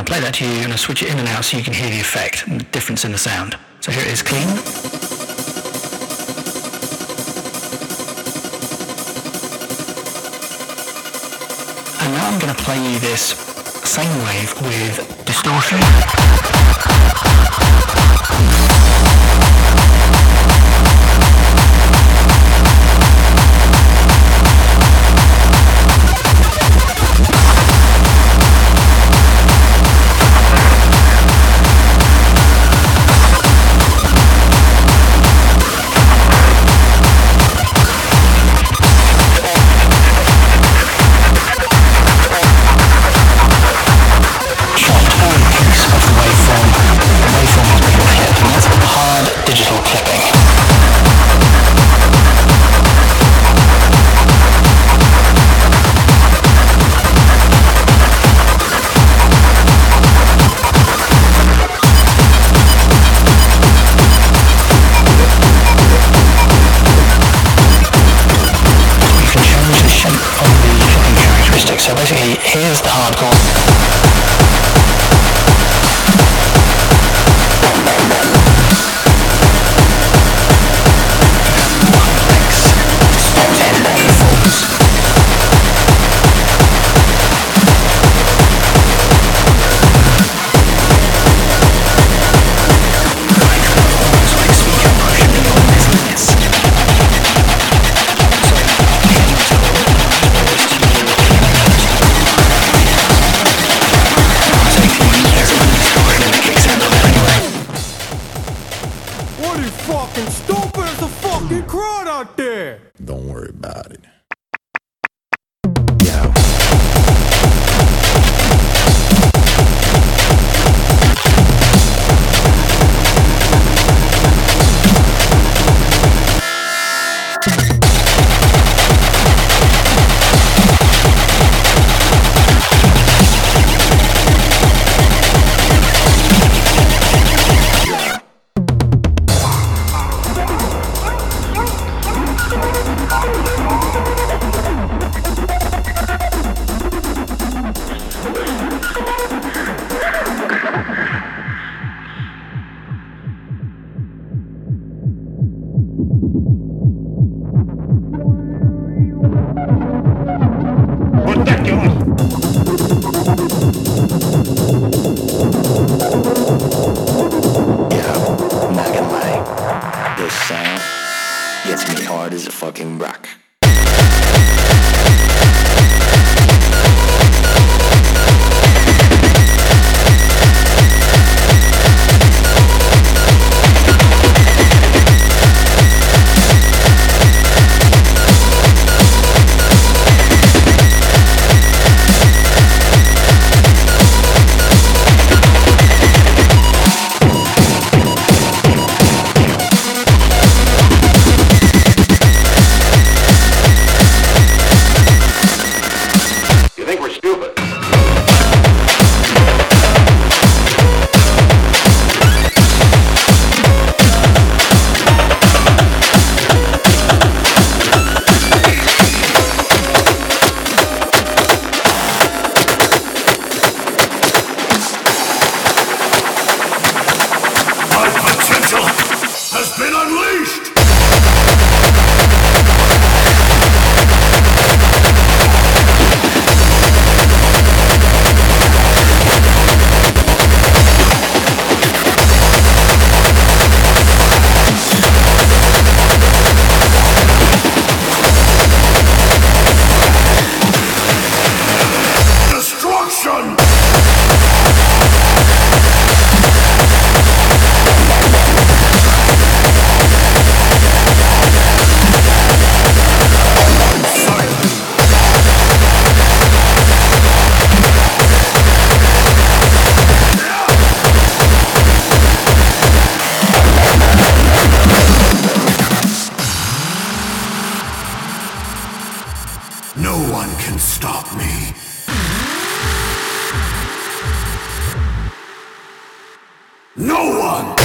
going to play that to you. You're going to switch it in and out so you can hear the effect and the difference in the sound. So here it is clean. And now I'm going to play you this same wave with distortion. No one can stop me. No one!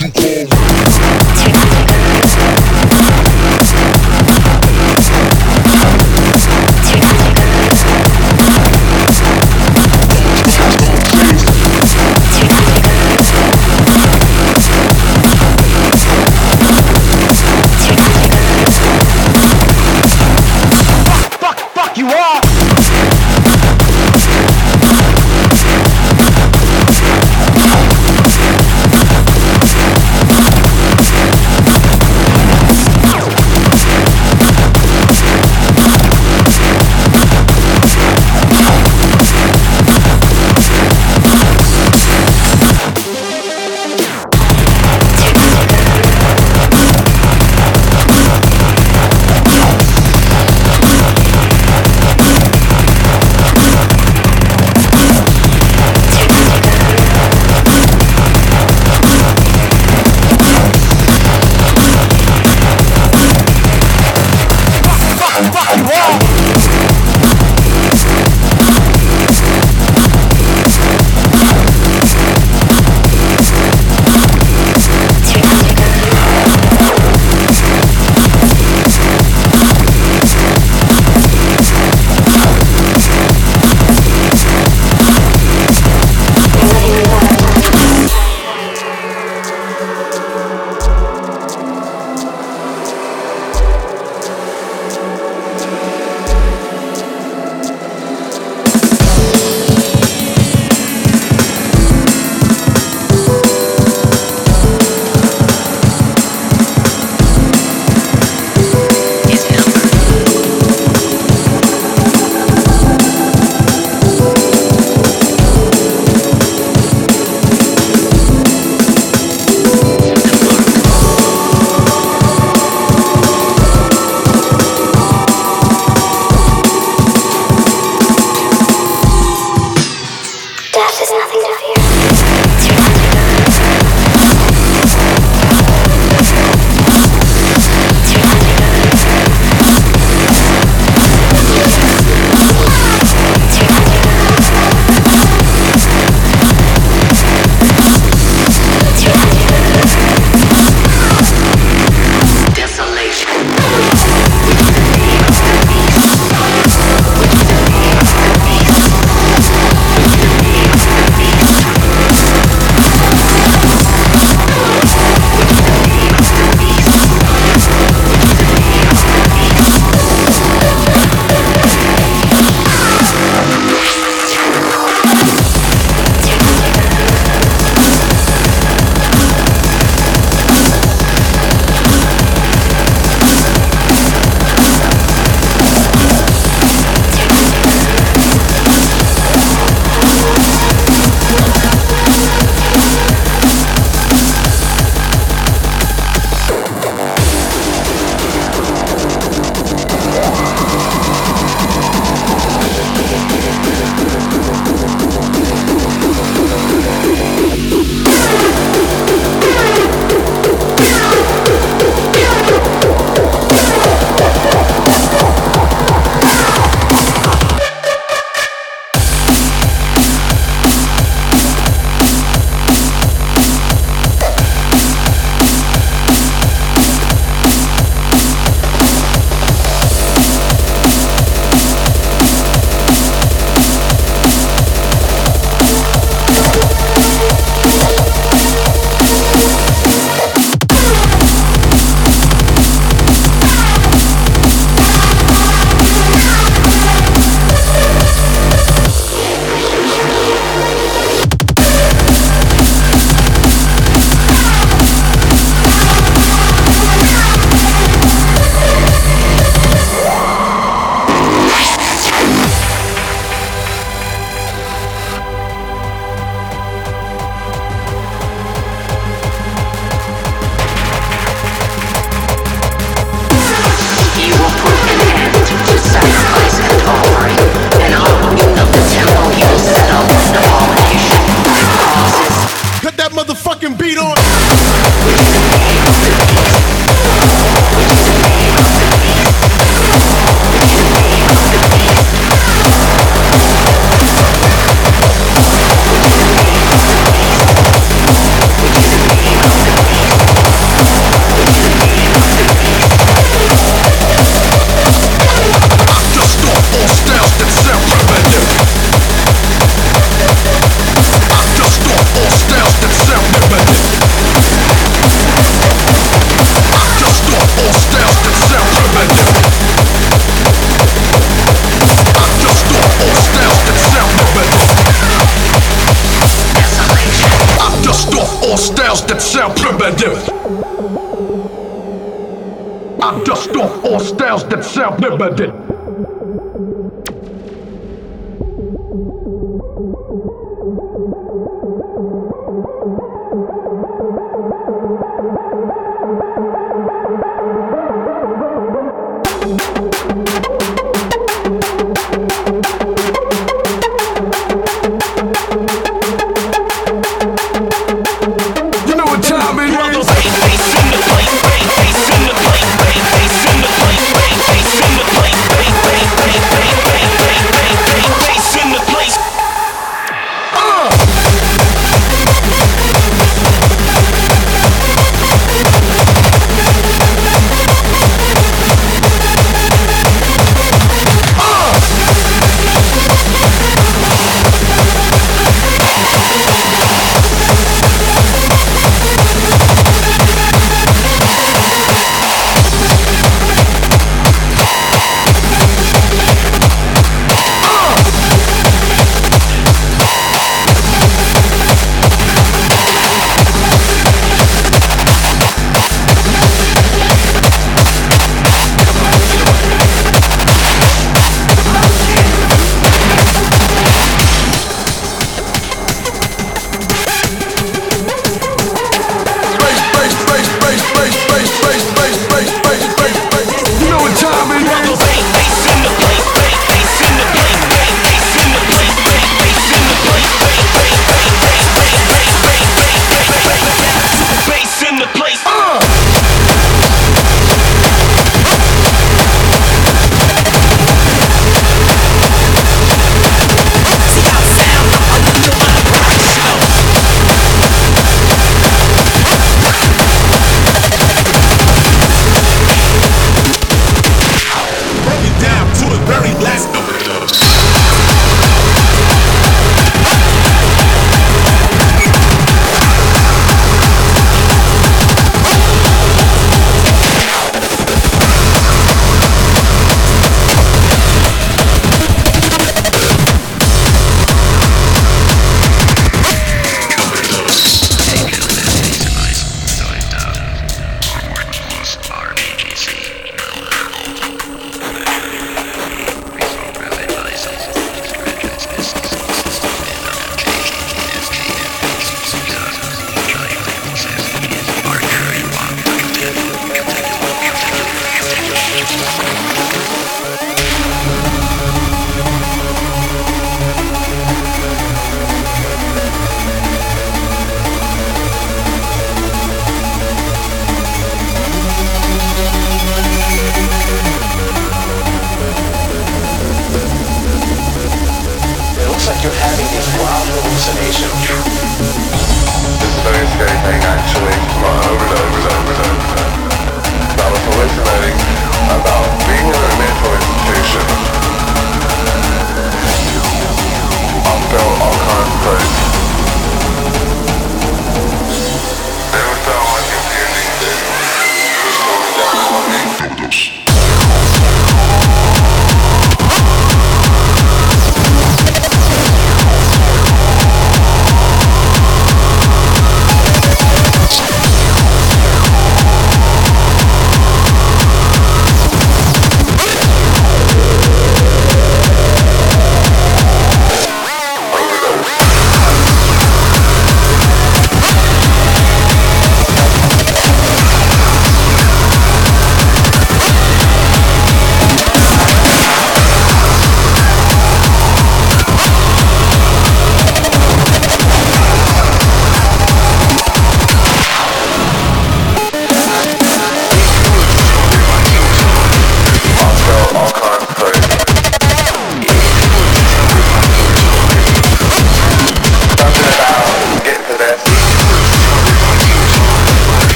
you call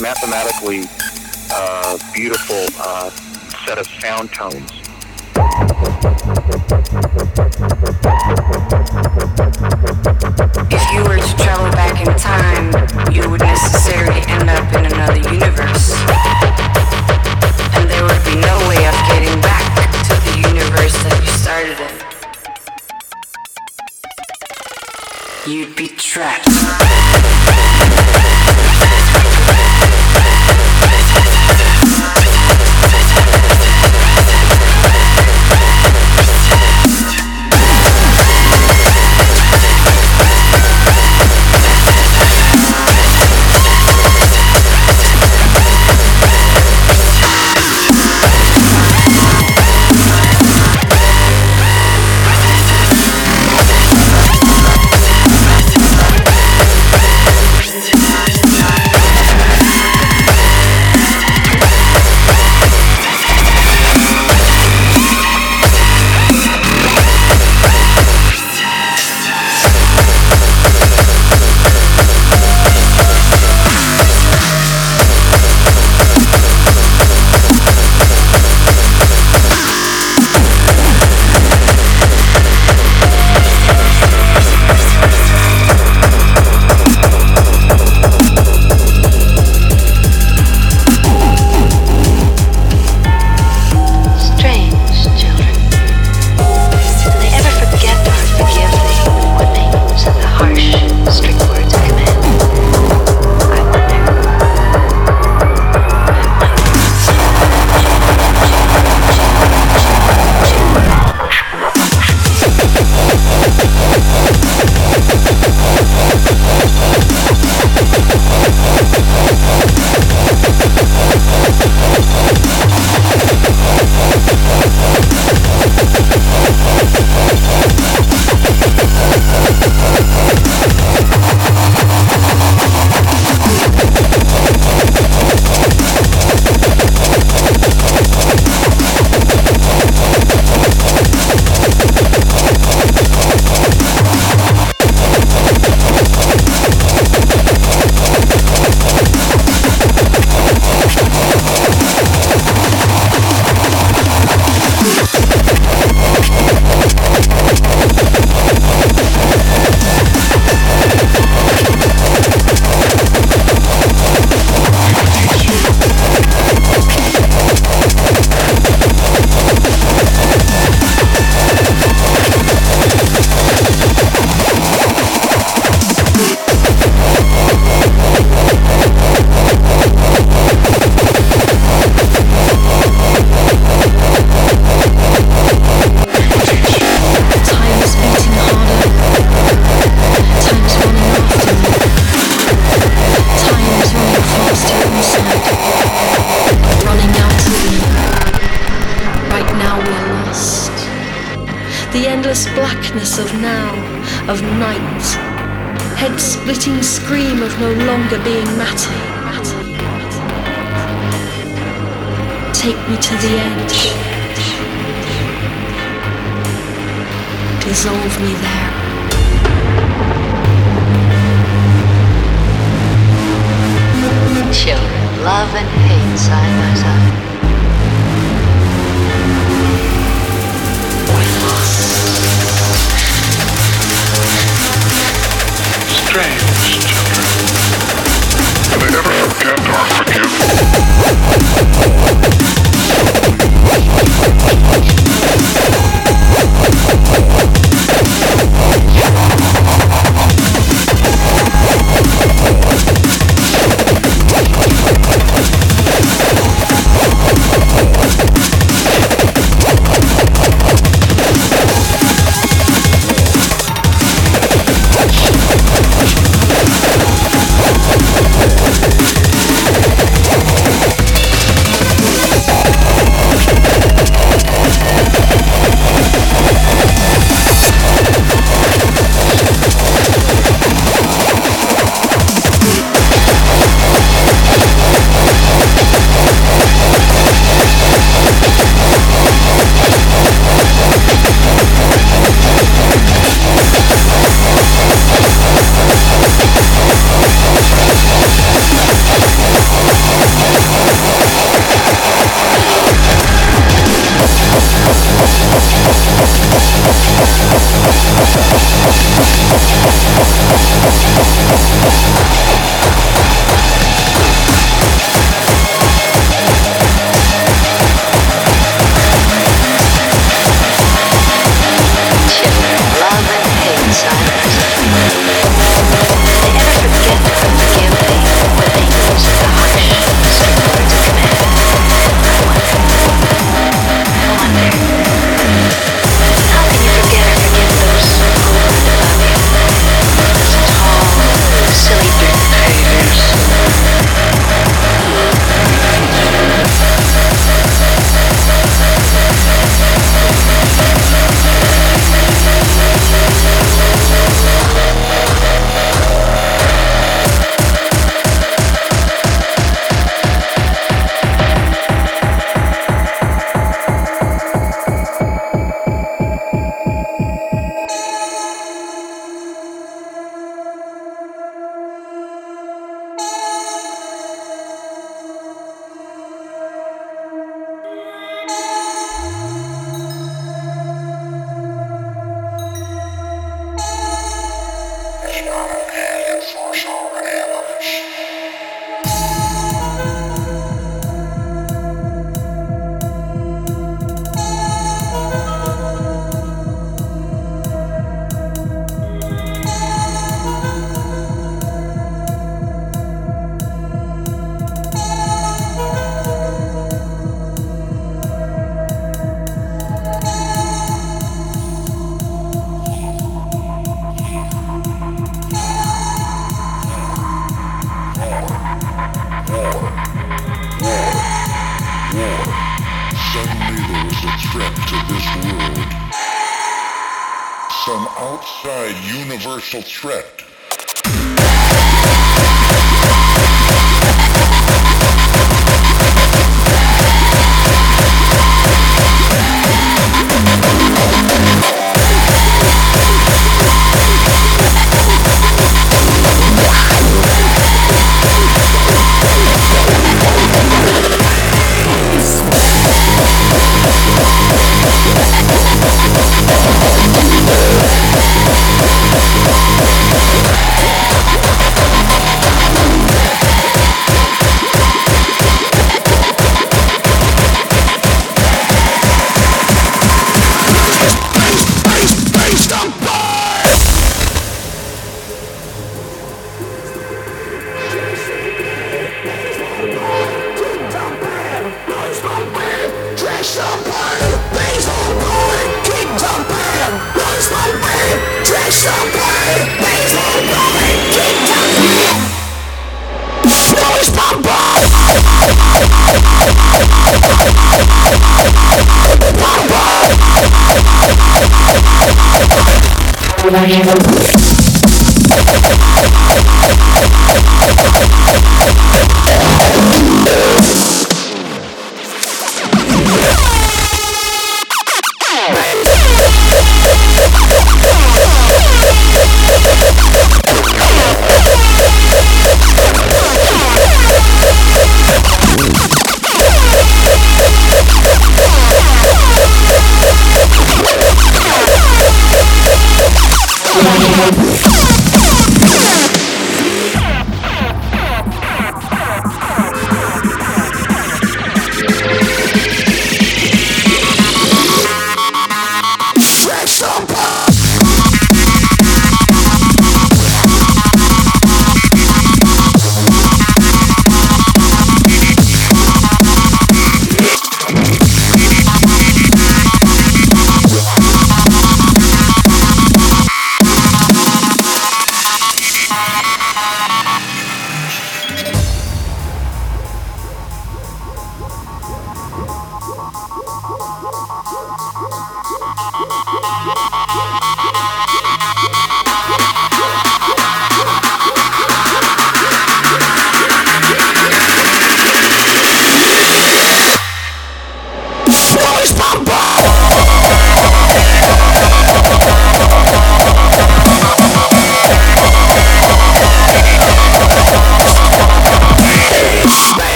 mathematically uh, beautiful uh, set of sound tones. If you were to travel back in time, you would necessarily end up in another universe. And there would be no way of getting back to the universe that you started in. You'd be trapped.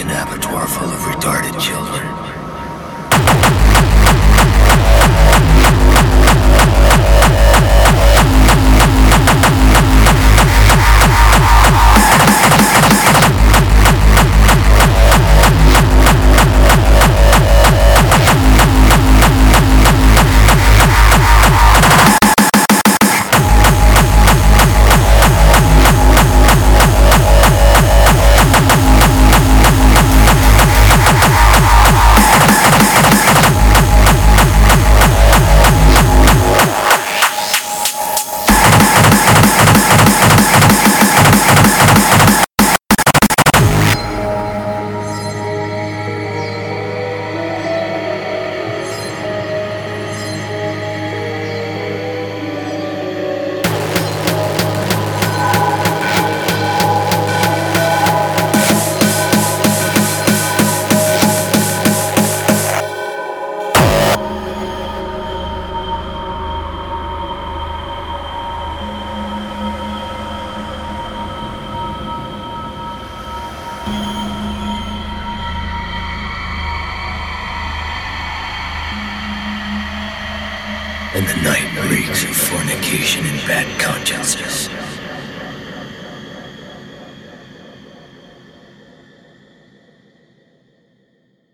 An abattoir full of retarded children.